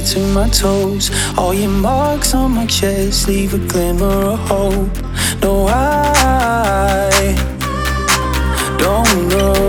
to my toes. All your marks on my chest leave a glimmer of hope. No, I don't know.